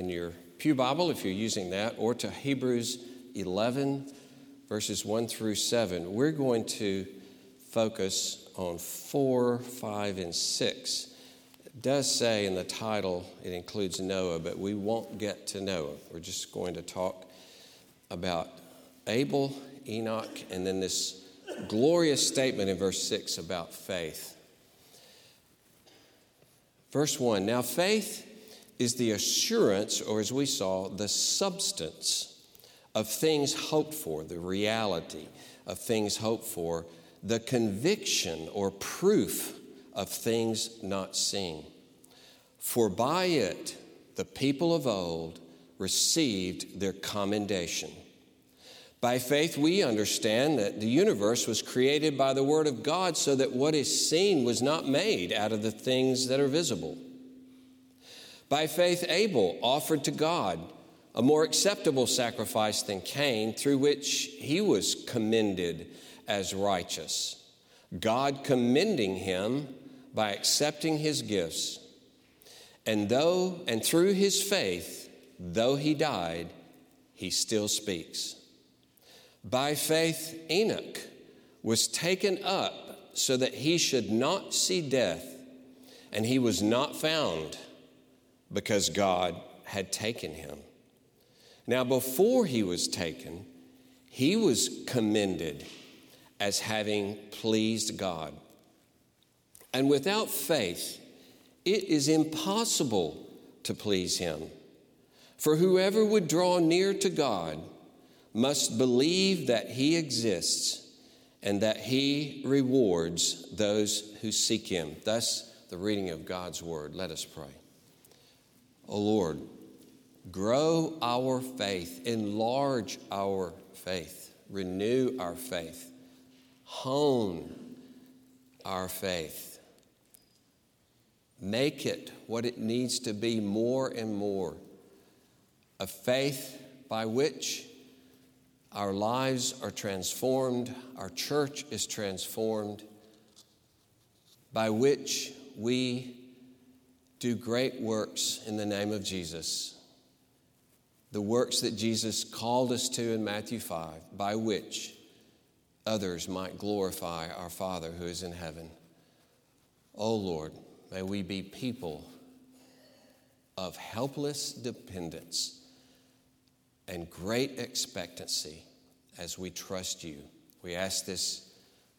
in your Pew Bible, if you're using that, or to Hebrews 11, verses 1 through 7. We're going to focus on 4, 5, and 6. It does say in the title it includes Noah, but we won't get to Noah. We're just going to talk about Abel, Enoch, and then this glorious statement in verse 6 about faith. Verse 1 Now faith is the assurance, or as we saw, the substance of things hoped for, the reality of things hoped for, the conviction or proof of things not seen. For by it the people of old received their commendation. By faith, we understand that the universe was created by the Word of God so that what is seen was not made out of the things that are visible. By faith, Abel offered to God a more acceptable sacrifice than Cain, through which he was commended as righteous. God commending him by accepting his gifts. And though, and through his faith, though he died, he still speaks. By faith, Enoch was taken up so that he should not see death, and he was not found because God had taken him. Now, before he was taken, he was commended as having pleased God. And without faith, it is impossible to please him. For whoever would draw near to God must believe that he exists and that he rewards those who seek him. Thus, the reading of God's word. Let us pray. O Lord, grow our faith, enlarge our faith, renew our faith, hone our faith, make it what it needs to be more and more a faith by which our lives are transformed, our church is transformed, by which we do great works in the name of Jesus. The works that Jesus called us to in Matthew 5, by which others might glorify our Father who is in heaven. Oh Lord, may we be people of helpless dependence and great expectancy as we trust you. We ask this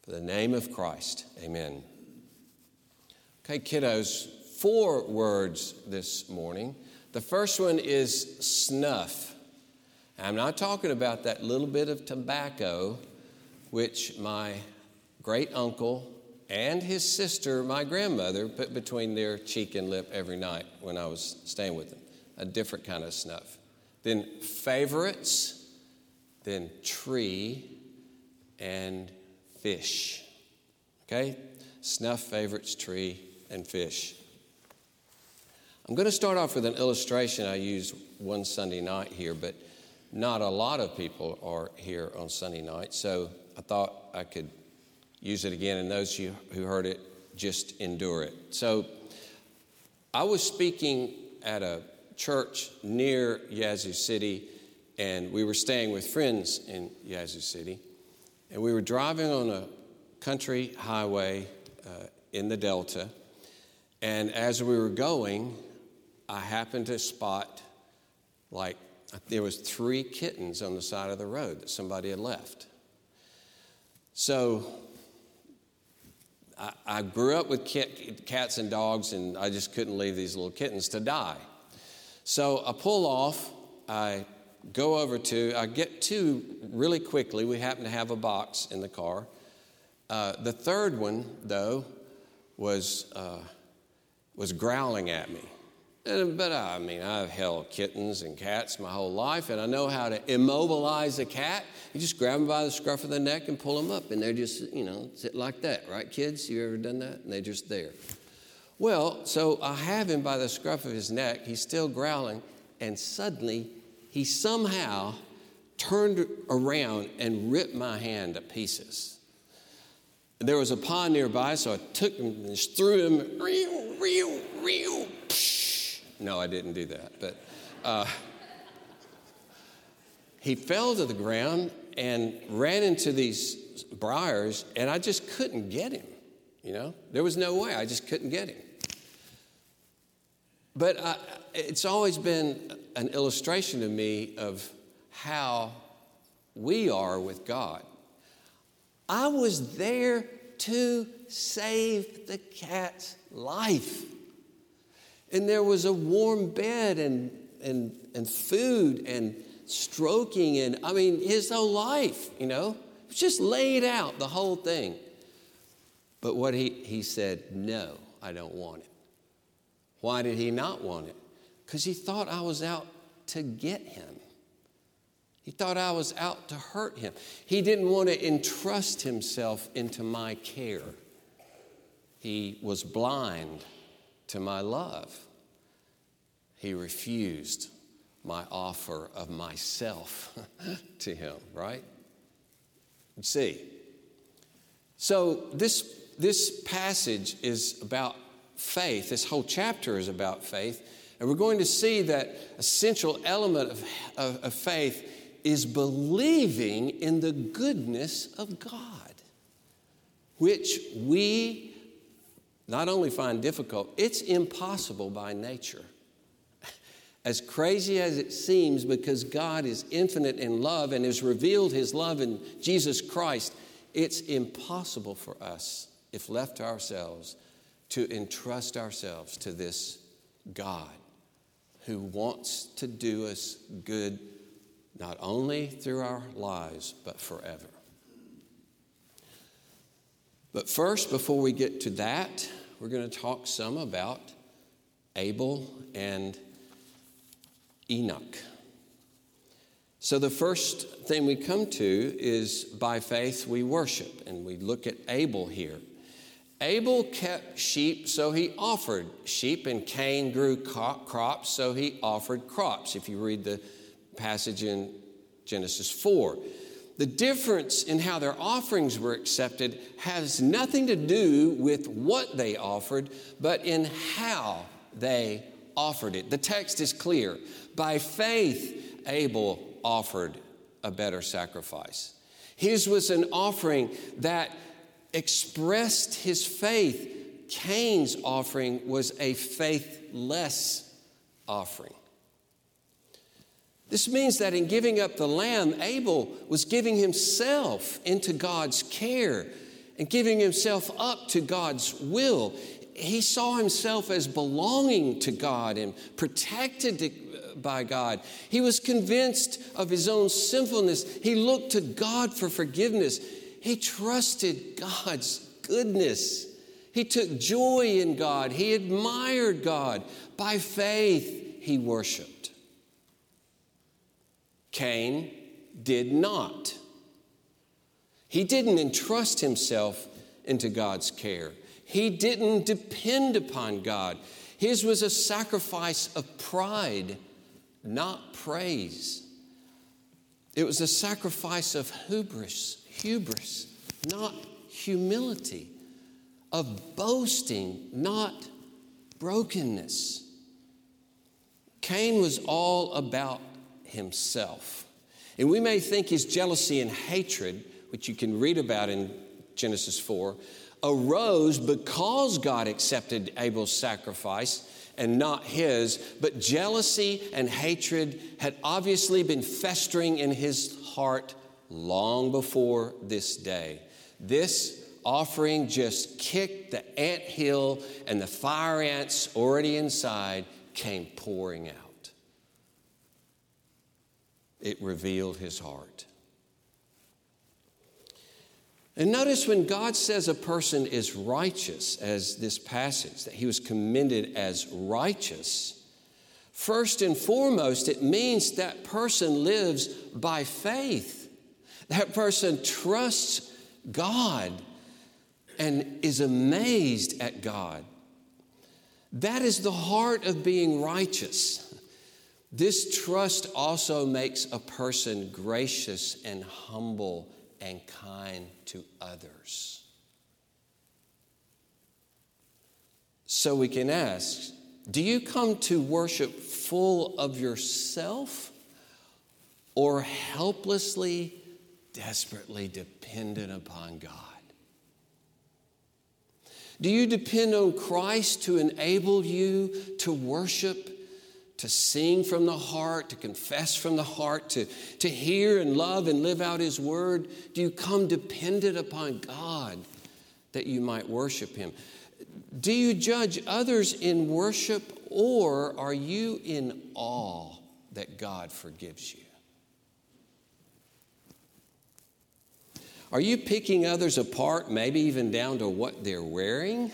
for the name of Christ. Amen. Okay, kiddos, four words this morning. The first one is snuff. I'm not talking about that little bit of tobacco which my great uncle and his sister, my grandmother, put between their cheek and lip every night when I was staying with them. A different kind of snuff. Then favorites, then tree, and fish. Okay? Snuff, favorites, tree, and fish. I'm going to start off with an illustration I used one Sunday night here, but not a lot of people are here on Sunday night, so I thought I could use it again, and those you who heard it, just endure it. So I was speaking at a church near Yazoo City, and we were staying with friends in Yazoo City, and we were driving on a country highway uh, in the Delta, and as we were going, I happened to spot like there was three kittens on the side of the road that somebody had left. So I, I grew up with kit, cats and dogs, and I just couldn't leave these little kittens to die. So I pull off. I go over to. I get two really quickly. We happen to have a box in the car. Uh, the third one, though, was uh, was growling at me. And, but I mean, I've held kittens and cats my whole life, and I know how to immobilize a cat. You just grab them by the scruff of the neck and pull them up, and they're just, you know, sit like that, right, kids? You ever done that? And they're just there. Well, so I have him by the scruff of his neck. He's still growling, and suddenly he somehow turned around and ripped my hand to pieces. There was a pond nearby, so I took him and threw him. Real, real, real. No, I didn't do that. But uh, he fell to the ground and ran into these briars, and I just couldn't get him. You know, there was no way. I just couldn't get him. But uh, it's always been an illustration to me of how we are with God. I was there to save the cat's life. And there was a warm bed and, and, and food and stroking, and I mean, his whole life, you know, was just laid out the whole thing. But what he, he said, no, I don't want it. Why did he not want it? Because he thought I was out to get him. He thought I was out to hurt him. He didn't want to entrust himself into my care. He was blind to my love. He refused my offer of myself to him, right? You see. So this, this passage is about faith. This whole chapter is about faith. And we're going to see that essential element of, of, of faith is believing in the goodness of God, which we not only find difficult, it's impossible by nature. As crazy as it seems, because God is infinite in love and has revealed his love in Jesus Christ, it's impossible for us, if left to ourselves, to entrust ourselves to this God who wants to do us good, not only through our lives, but forever. But first, before we get to that, we're going to talk some about Abel and Enoch. So, the first thing we come to is by faith we worship, and we look at Abel here. Abel kept sheep, so he offered sheep, and Cain grew crops, so he offered crops, if you read the passage in Genesis 4. The difference in how their offerings were accepted has nothing to do with what they offered, but in how they offered it. The text is clear. By faith, Abel offered a better sacrifice. His was an offering that expressed his faith. Cain's offering was a faithless offering. This means that in giving up the lamb, Abel was giving himself into God's care and giving himself up to God's will. He saw himself as belonging to God and protected by God. He was convinced of his own sinfulness. He looked to God for forgiveness. He trusted God's goodness. He took joy in God. He admired God. By faith, he worshiped. Cain did not. He didn't entrust himself into God's care. He didn't depend upon God. His was a sacrifice of pride, not praise. It was a sacrifice of hubris, hubris, not humility, of boasting, not brokenness. Cain was all about himself. And we may think his jealousy and hatred, which you can read about in Genesis 4, arose because God accepted Abel's sacrifice and not his, but jealousy and hatred had obviously been festering in his heart long before this day. This offering just kicked the ant hill, and the fire ants already inside came pouring out it revealed his heart. And notice when God says a person is righteous, as this passage, that he was commended as righteous, first and foremost, it means that person lives by faith. That person trusts God and is amazed at God. That is the heart of being righteous. This trust also makes a person gracious and humble and kind to others. So we can ask Do you come to worship full of yourself or helplessly, desperately dependent upon God? Do you depend on Christ to enable you to worship, to sing from the heart, to confess from the heart, to, to hear and love and live out His word? Do you come dependent upon God that you might worship Him? Do you judge others in worship or are you in awe that God forgives you? Are you picking others apart, maybe even down to what they're wearing?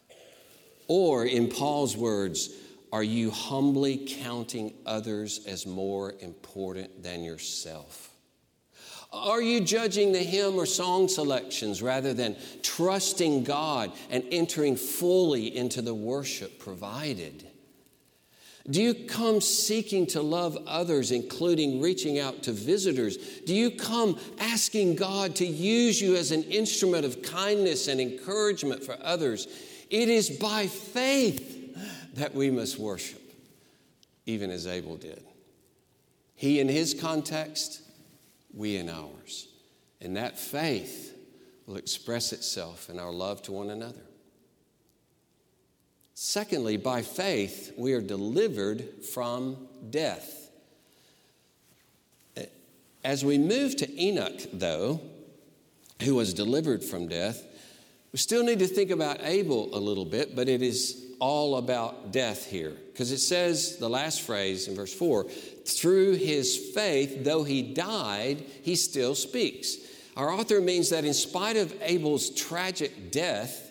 or, in Paul's words, are you humbly counting others as more important than yourself? Are you judging the hymn or song selections rather than trusting God and entering fully into the worship provided? Do you come seeking to love others, including reaching out to visitors? Do you come asking God to use you as an instrument of kindness and encouragement for others? It is by faith that we must worship, even as Abel did. He in his context, we in ours. And that faith will express itself in our love to one another. Secondly, by faith, we are delivered from death. As we move to Enoch, though, who was delivered from death, we still need to think about Abel a little bit, but it is all about death here. Because it says, the last phrase in verse 4 through his faith, though he died, he still speaks. Our author means that in spite of Abel's tragic death,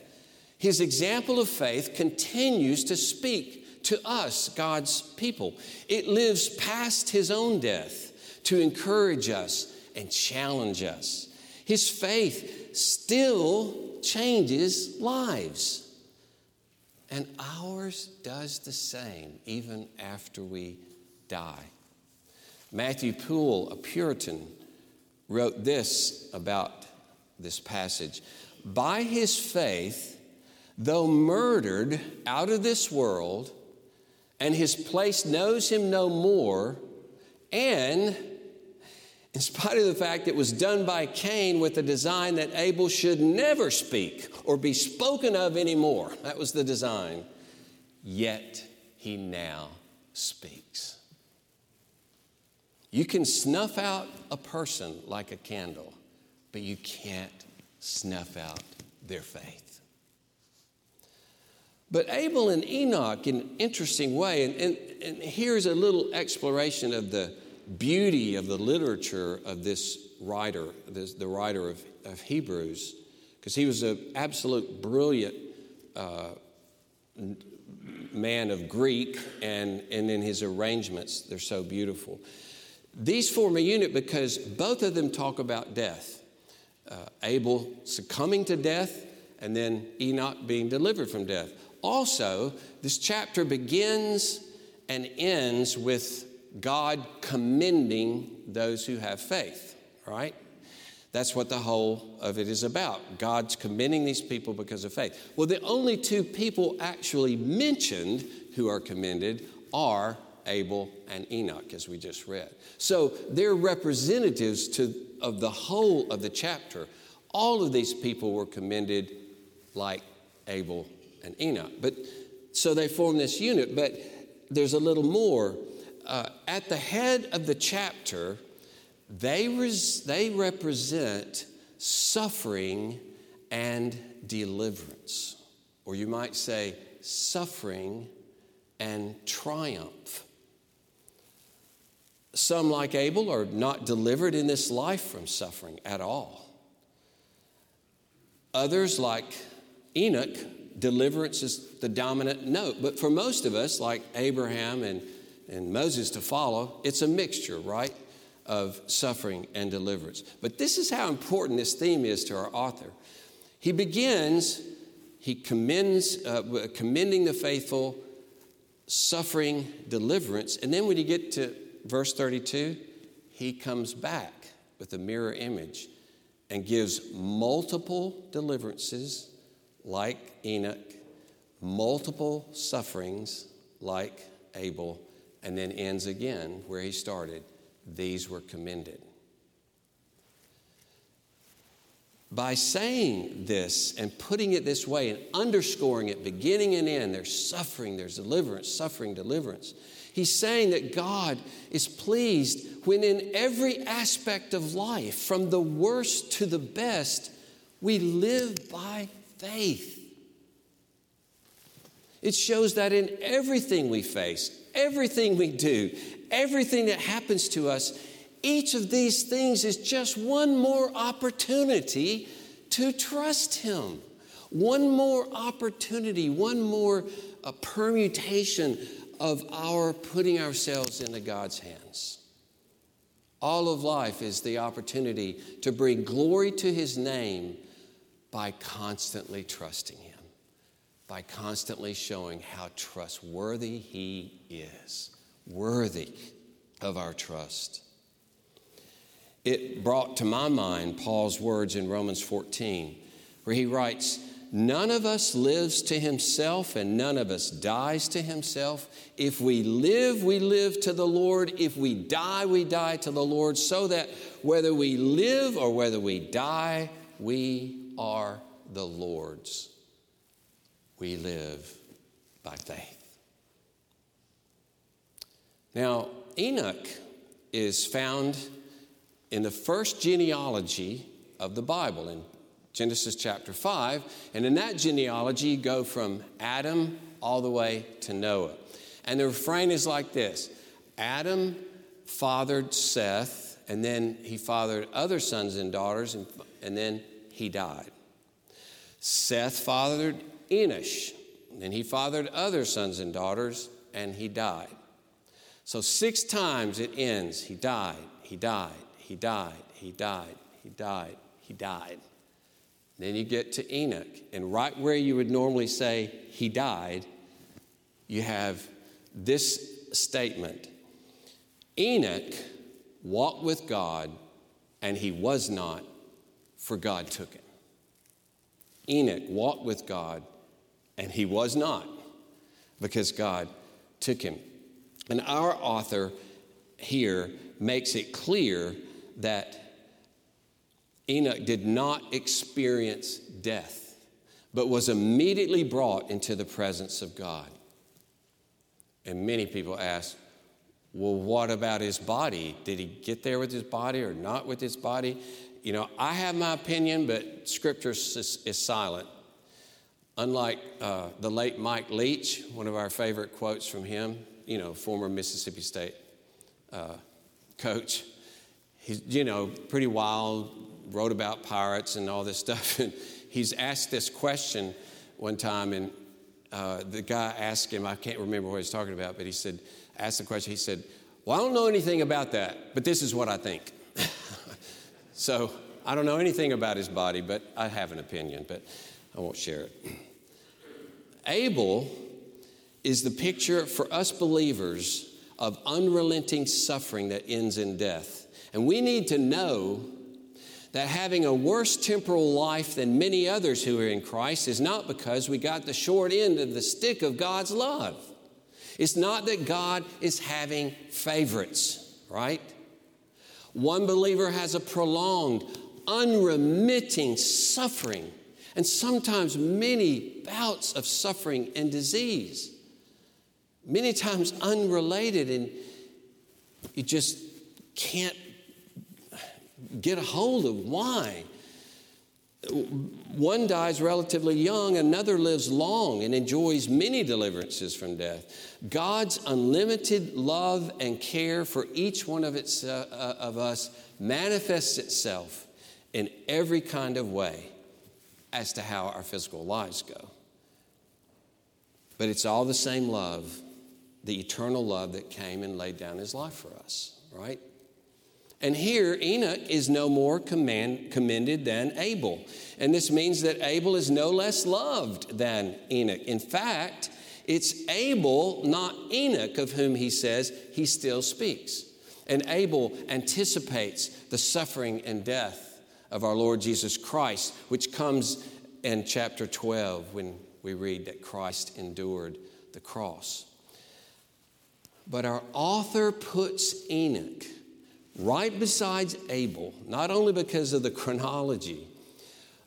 his example of faith continues to speak to us, God's people. It lives past his own death to encourage us and challenge us. His faith still changes lives. And ours does the same even after we die. Matthew Poole, a Puritan, wrote this about this passage By his faith, though murdered out of this world, and his place knows him no more, and in spite of the fact it was done by Cain with the design that Abel should never speak or be spoken of anymore, that was the design, yet he now speaks. You can snuff out a person like a candle, but you can't snuff out their faith. But Abel and Enoch, in an interesting way, and, and, and here's a little exploration of the beauty of the literature of this writer, this, the writer of, of Hebrews, because he was an absolute brilliant uh, man of Greek, and, and in his arrangements, they're so beautiful. These form a unit because both of them talk about death. Uh, Abel succumbing to death, and then Enoch being delivered from death. Also, this chapter begins and ends with God commending those who have faith, right? That's what the whole of it is about. God's commending these people because of faith. Well, the only two people actually mentioned who are commended are Abel and Enoch, as we just read. So they're representatives to, of the whole of the chapter. All of these people were commended like Abel and Enoch. But so they form this unit, but there's a little more. Uh, at the head of the chapter, they, res- they represent suffering and deliverance, or you might say suffering and triumph. Some, like Abel, are not delivered in this life from suffering at all. Others, like Enoch, deliverance is the dominant note. But for most of us, like Abraham and, and Moses to follow, it's a mixture, right, of suffering and deliverance. But this is how important this theme is to our author. He begins, he commends, uh, commending the faithful, suffering, deliverance. And then when you get to verse 32, he comes back with a mirror image and gives multiple deliverances like Enoch, multiple sufferings like Abel, and then ends again where he started. These were commended. By saying this and putting it this way and underscoring it beginning and end, there's suffering, there's deliverance, suffering, deliverance. He's saying that God is pleased when, in every aspect of life, from the worst to the best, we live by faith. It shows that in everything we face, everything we do, everything that happens to us, each of these things is just one more opportunity to trust Him. One more opportunity, one more uh, permutation of our putting ourselves into God's hands. All of life is the opportunity to bring glory to His name by constantly trusting Him, by constantly showing how trustworthy He is, worthy of our trust it brought to my mind Paul's words in Romans 14, where he writes, None of us lives to himself, and none of us dies to himself. If we live, we live to the Lord. If we die, we die to the Lord, so that whether we live or whether we die, we are the Lord's. We live by faith. Now, Enoch is found in the first genealogy of the Bible, in Genesis chapter 5. And in that genealogy, you go from Adam all the way to Noah. And the refrain is like this Adam fathered Seth, and then he fathered other sons and daughters, and, and then he died. Seth fathered Enosh, and he fathered other sons and daughters, and he died. So six times it ends. He died, he died, he died, he died, he died, he died. Then you get to Enoch, and right where you would normally say he died, you have this statement Enoch walked with God, and he was not, for God took him. Enoch walked with God, and he was not, because God took him. And our author here makes it clear that Enoch did not experience death, but was immediately brought into the presence of God. And many people ask, well, what about his body? Did he get there with his body or not with his body? You know, I have my opinion, but scripture is, silent. Unlike uh, the late Mike Leach, one of our favorite quotes from him, you know, former Mississippi State uh, coach, he's, you know, pretty wild, wrote about pirates and all this stuff. And he's asked this question one time, and uh, the guy asked him, I can't remember what he's talking about, but he said, asked the question, he said, Well, I don't know anything about that, but this is what I think. so I don't know anything about his body, but I have an opinion, but I won't share it. Abel is the picture for us believers of unrelenting suffering that ends in death. And we need to know that having a worse temporal life than many others who are in Christ is not because we got the short end of the stick of God's love. It's not that God is having favorites, right? One believer has a prolonged, unremitting suffering, and sometimes many bouts of suffering and disease, many times unrelated, and you just can't get a hold of why. One dies relatively young, another lives long and enjoys many deliverances from death. God's unlimited love and care for each one of, its, uh, of us manifests itself in every kind of way as to how our physical lives go. But it's all the same love, the eternal love that came and laid down his life for us, right? And here, Enoch is no more command, commended than Abel. And this means that Abel is no less loved than Enoch. In fact, it's Abel, not Enoch, of whom he says he still speaks. And Abel anticipates the suffering and death of our Lord Jesus Christ, which comes in chapter 12 when we read that Christ endured the cross. But our author puts Enoch right beside Abel, not only because of the chronology,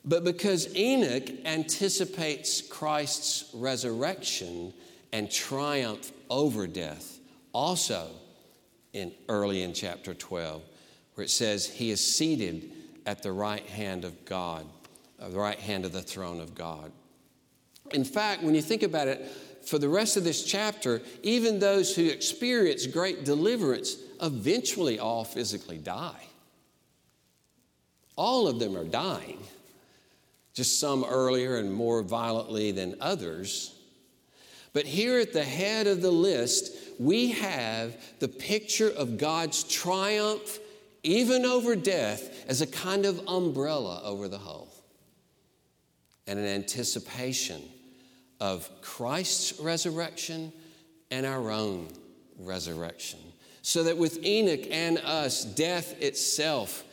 but because Enoch anticipates Christ's resurrection and triumph over death. Also, in early in chapter 12, where it says he is seated at the right hand of God, the right hand of the throne of God. In fact, when you think about it, for the rest of this chapter, even those who experience great deliverance eventually all physically die. All of them are dying, just some earlier and more violently than others. But here at the head of the list, we have the picture of God's triumph, even over death, as a kind of umbrella over the whole, and an anticipation of Christ's resurrection and our own resurrection. So that with Enoch and us, death itself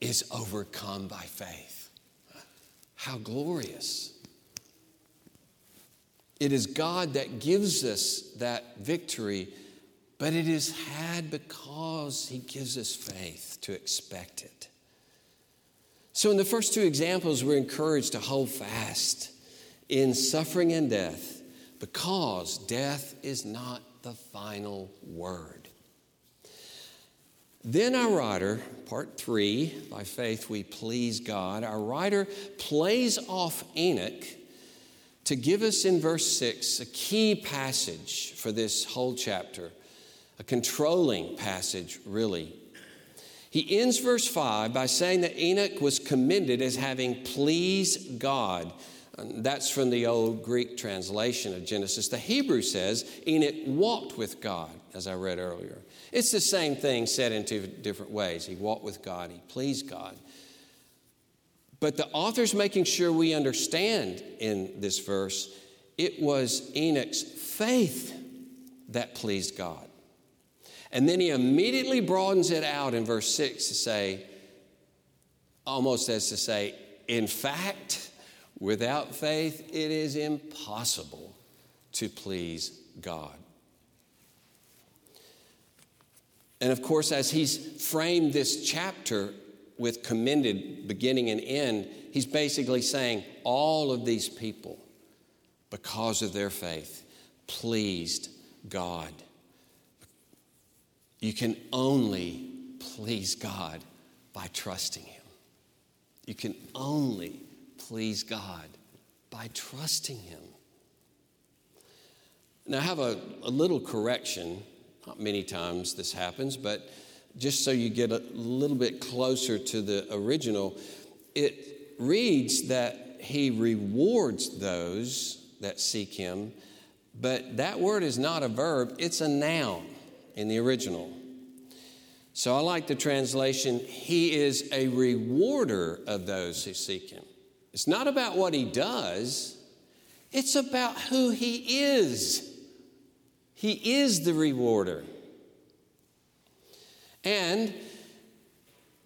is overcome by faith. How glorious! It is God that gives us that victory, but it is had because He gives us faith to expect it. So, in the first two examples, we're encouraged to hold fast in suffering and death because death is not the final word. Then our writer, part three, by faith we please God, our writer plays off Enoch to give us in verse six a key passage for this whole chapter, a controlling passage, really. He ends verse 5 by saying that Enoch was commended as having pleased God that's from the old Greek translation of Genesis. The Hebrew says Enoch walked with God, as I read earlier. It's the same thing said in two different ways. He walked with God, he pleased God. But the author's making sure we understand in this verse it was Enoch's faith that pleased God. And then he immediately broadens it out in verse 6 to say, almost as to say, in fact, Without faith, it is impossible to please God. And of course, as he's framed this chapter with commended beginning and end, he's basically saying all of these people, because of their faith, pleased God. You can only please God by trusting Him. You can only please God by trusting Him. Now, I have a, a little correction. Not many times this happens, but just so you get a little bit closer to the original, it reads that He rewards those that seek Him, but that word is not a verb, it's a noun in the original. So I like the translation, He is a rewarder of those who seek Him. It's not about what he does, it's about who he is. He is the rewarder. And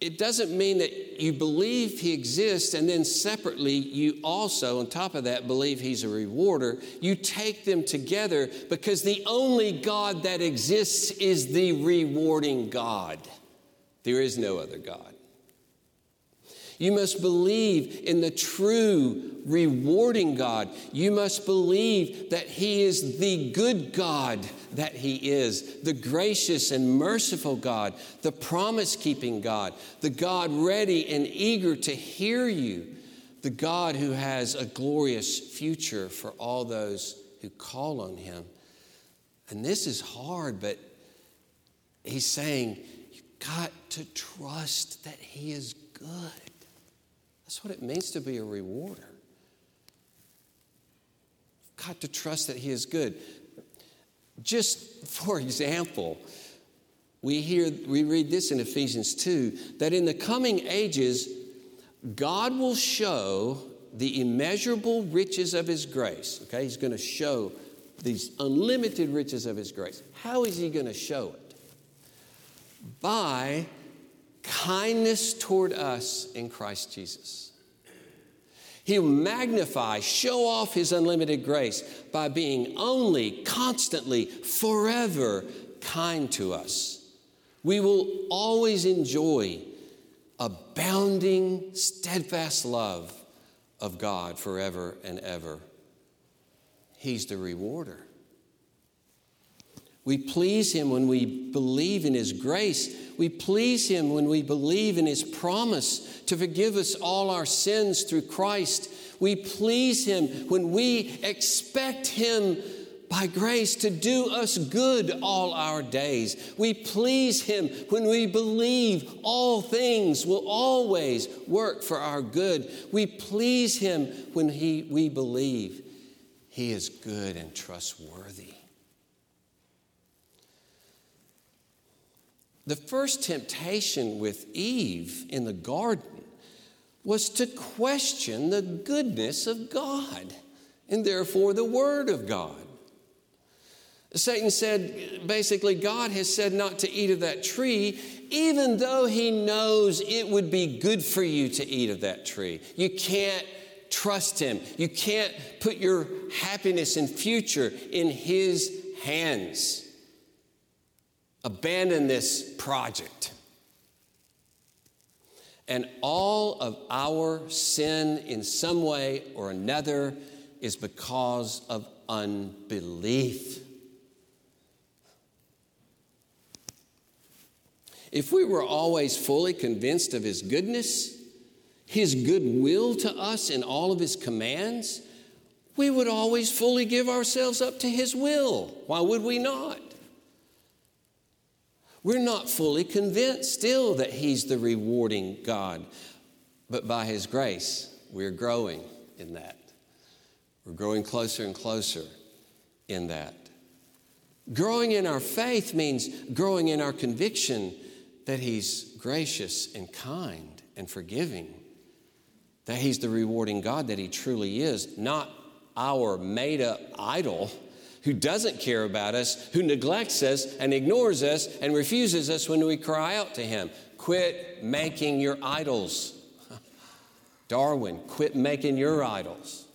it doesn't mean that you believe he exists and then separately you also, on top of that, believe he's a rewarder. You take them together because the only God that exists is the rewarding God. There is no other God. You must believe in the true, rewarding God. You must believe that He is the good God that He is, the gracious and merciful God, the promise keeping God, the God ready and eager to hear you, the God who has a glorious future for all those who call on Him. And this is hard, but He's saying, You've got to trust that He is good. That's what it means to be a rewarder. Got to trust that He is good. Just for example, we hear we read this in Ephesians 2 that in the coming ages God will show the immeasurable riches of his grace. Okay, he's going to show these unlimited riches of his grace. How is he going to show it? By kindness toward us in Christ Jesus. He'll magnify, show off His unlimited grace by being only, constantly, forever kind to us. We will always enjoy abounding, steadfast love of God forever and ever. He's the rewarder. We please Him when we believe in His grace. We please Him when we believe in His promise to forgive us all our sins through Christ. We please Him when we expect Him by grace to do us good all our days. We please Him when we believe all things will always work for our good. We please Him when he, we believe He is good and trustworthy. The first temptation with Eve in the garden was to question the goodness of God and therefore the Word of God. Satan said, basically, God has said not to eat of that tree, even though he knows it would be good for you to eat of that tree. You can't trust him. You can't put your happiness and future in his hands abandon this project. And all of our sin in some way or another is because of unbelief. If we were always fully convinced of His goodness, His goodwill to us in all of His commands, we would always fully give ourselves up to His will. Why would we not? We're not fully convinced still that He's the rewarding God, but by His grace, we're growing in that. We're growing closer and closer in that. Growing in our faith means growing in our conviction that He's gracious and kind and forgiving, that He's the rewarding God that He truly is, not our made up idol who doesn't care about us, who neglects us and ignores us and refuses us when we cry out to him. Quit making your idols. Darwin, quit making your idols.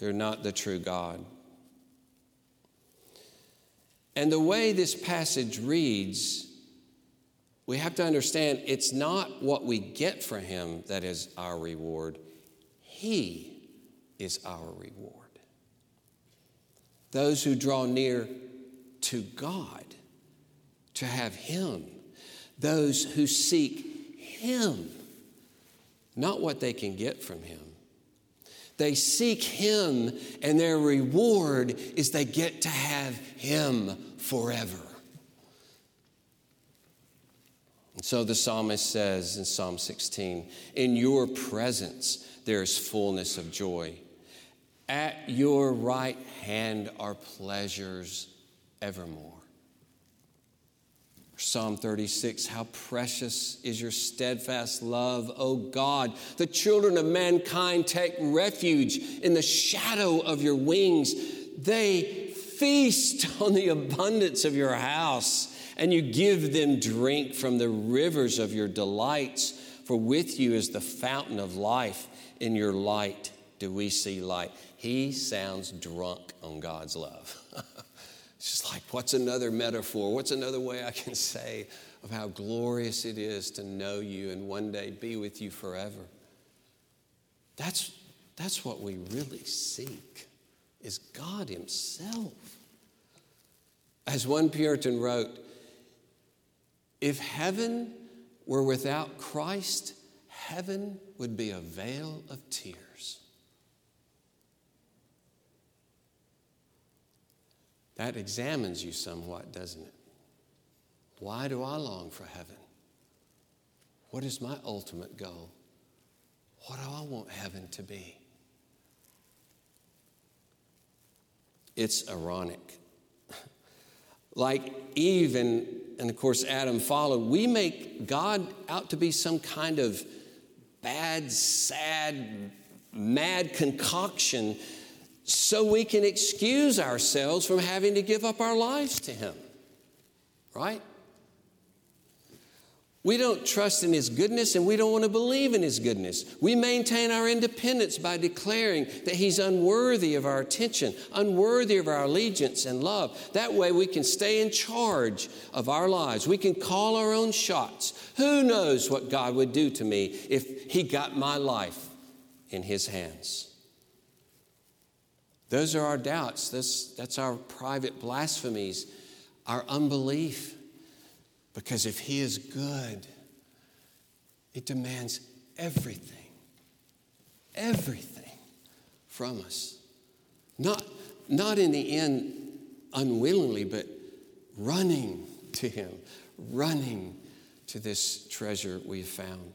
They're not the true God. And the way this passage reads, we have to understand it's not what we get from Him that is our reward, He is our reward those who draw near to God, to have Him, those who seek Him, not what they can get from Him. They seek Him, and their reward is they get to have Him forever. And so the psalmist says in Psalm 16, In your presence there is fullness of joy at your right hand are pleasures evermore. Psalm 36 How precious is your steadfast love, O God. The children of mankind take refuge in the shadow of your wings. They feast on the abundance of your house, and you give them drink from the rivers of your delights. For with you is the fountain of life. In your light do we see light. He sounds drunk on God's love. it's just like, what's another metaphor? What's another way I can say of how glorious it is to know you and one day be with you forever? That's, that's what we really seek is God himself. As one Puritan wrote, if heaven were without Christ, heaven would be a vale of tears. That examines you somewhat, doesn't it? Why do I long for heaven? What is my ultimate goal? What do I want heaven to be? It's ironic. like Eve and, and of course Adam followed, we make God out to be some kind of bad, sad, mad concoction so we can excuse ourselves from having to give up our lives to Him. Right? We don't trust in His goodness and we don't want to believe in His goodness. We maintain our independence by declaring that He's unworthy of our attention, unworthy of our allegiance and love. That way we can stay in charge of our lives. We can call our own shots. Who knows what God would do to me if He got my life in His hands? Those are our doubts. That's, that's our private blasphemies, our unbelief. Because if He is good, it demands everything, everything from us. Not, not in the end unwillingly, but running to Him, running to this treasure we've found.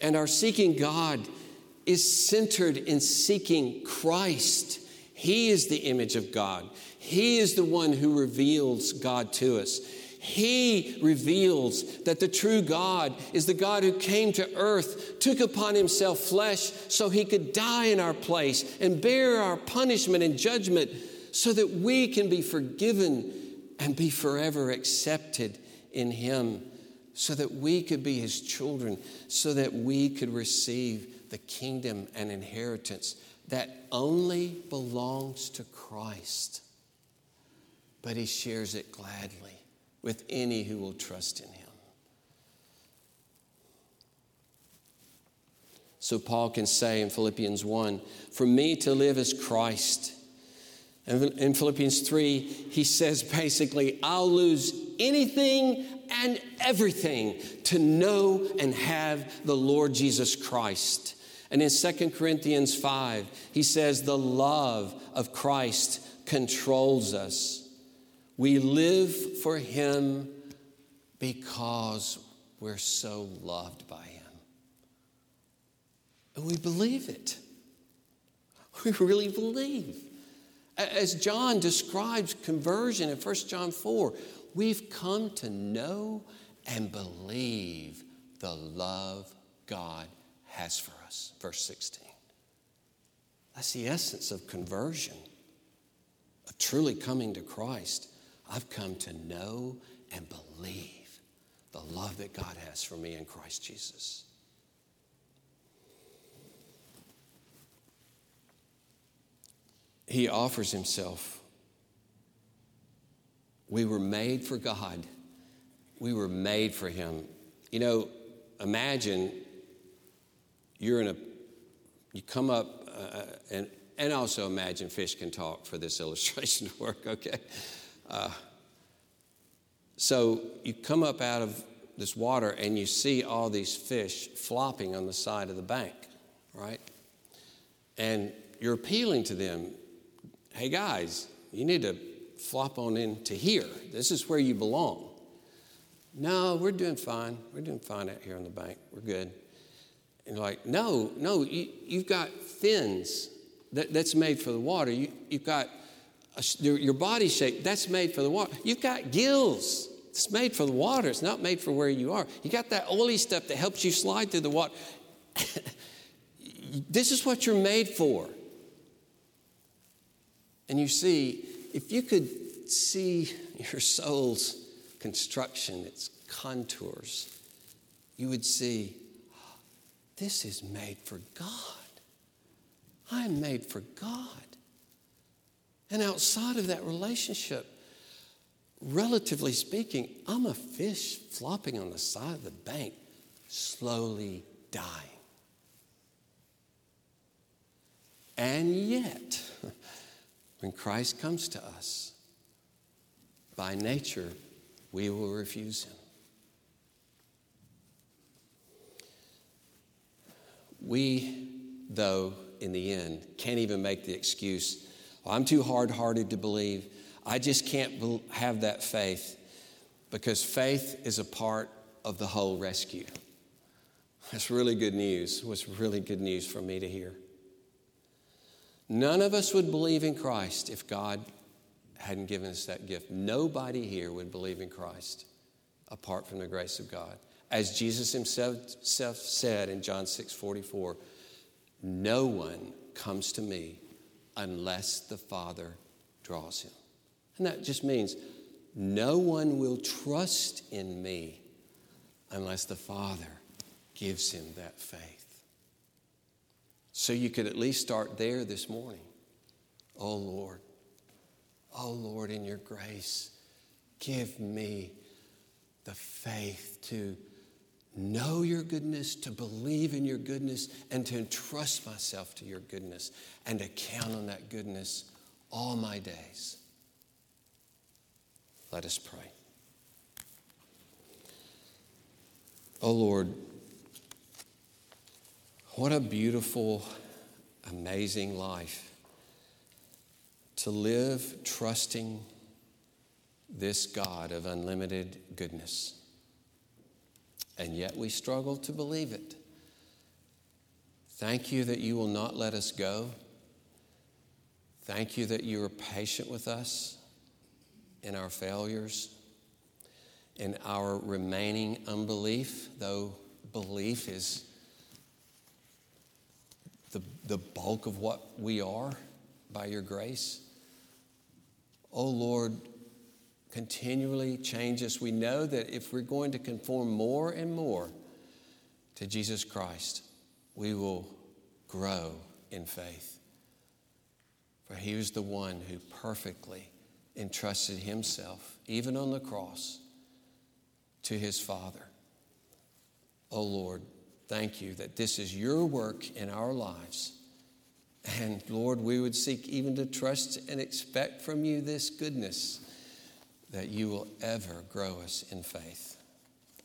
And our seeking God is centered in seeking Christ. He is the image of God. He is the one who reveals God to us. He reveals that the true God is the God who came to earth, took upon himself flesh so he could die in our place and bear our punishment and judgment so that we can be forgiven and be forever accepted in him, so that we could be his children, so that we could receive the kingdom and inheritance that only belongs to Christ but he shares it gladly with any who will trust in him. So Paul can say in Philippians 1 For me to live is Christ. And in Philippians 3, he says basically, I'll lose anything and everything to know and have the Lord Jesus Christ. And in 2 Corinthians 5, he says, The love of Christ controls us. We live for Him because we're so loved by Him. And we believe it. We really believe. As John describes conversion in 1 John 4, we've come to know and believe the love God has for us. Verse 16. That's the essence of conversion, of truly coming to Christ. I've come to know and believe the love that God has for me in Christ Jesus. He offers himself. We were made for God. We were made for him. You know, imagine you're in a, you come up, uh, and, and also imagine fish can talk for this illustration to work, okay? Uh, so you come up out of this water and you see all these fish flopping on the side of the bank, right? And you're appealing to them hey guys, you need to flop on into here. This is where you belong. No, we're doing fine. We're doing fine out here on the bank. We're good. And you're like, no, no, you, have got fins that, that's made for the water. You, you've got your body shape, that's made for the water. You've got gills. It's made for the water. It's not made for where you are. You got that oily stuff that helps you slide through the water. this is what you're made for. And you see, if you could see your soul's construction, its contours, you would see this is made for God. I'm made for God. And outside of that relationship, relatively speaking, I'm a fish flopping on the side of the bank, slowly dying. And yet, when Christ comes to us, by nature, we will refuse him. We, though, in the end, can't even make the excuse I'm too hard hearted to believe. I just can't have that faith because faith is a part of the whole rescue. That's really good news. It was really good news for me to hear. None of us would believe in Christ if God hadn't given us that gift. Nobody here would believe in Christ apart from the grace of God. As Jesus himself said in John 6 44, no one comes to me unless the Father draws him. And that just means No one will trust in me unless the Father gives him that faith. So you could at least start there this morning. Oh Lord, oh Lord, in your grace, give me the faith to know your goodness, to believe in your goodness, and to entrust myself to your goodness and to count on that goodness all my days. Let us pray. Oh Lord, what a beautiful, amazing life to live trusting this God of unlimited goodness. And yet we struggle to believe it. Thank you that you will not let us go. Thank you that you are patient with us in our failures, in our remaining unbelief, though belief is the, the bulk of what we are by your grace. Oh Lord, continually change us. We know that if we're going to conform more and more to Jesus Christ, we will grow in faith. For he was the one who perfectly entrusted himself, even on the cross, to his Father. Oh Lord, thank you that this is your work in our lives. And Lord, we would seek even to trust and expect from you this goodness that you will ever grow us in faith.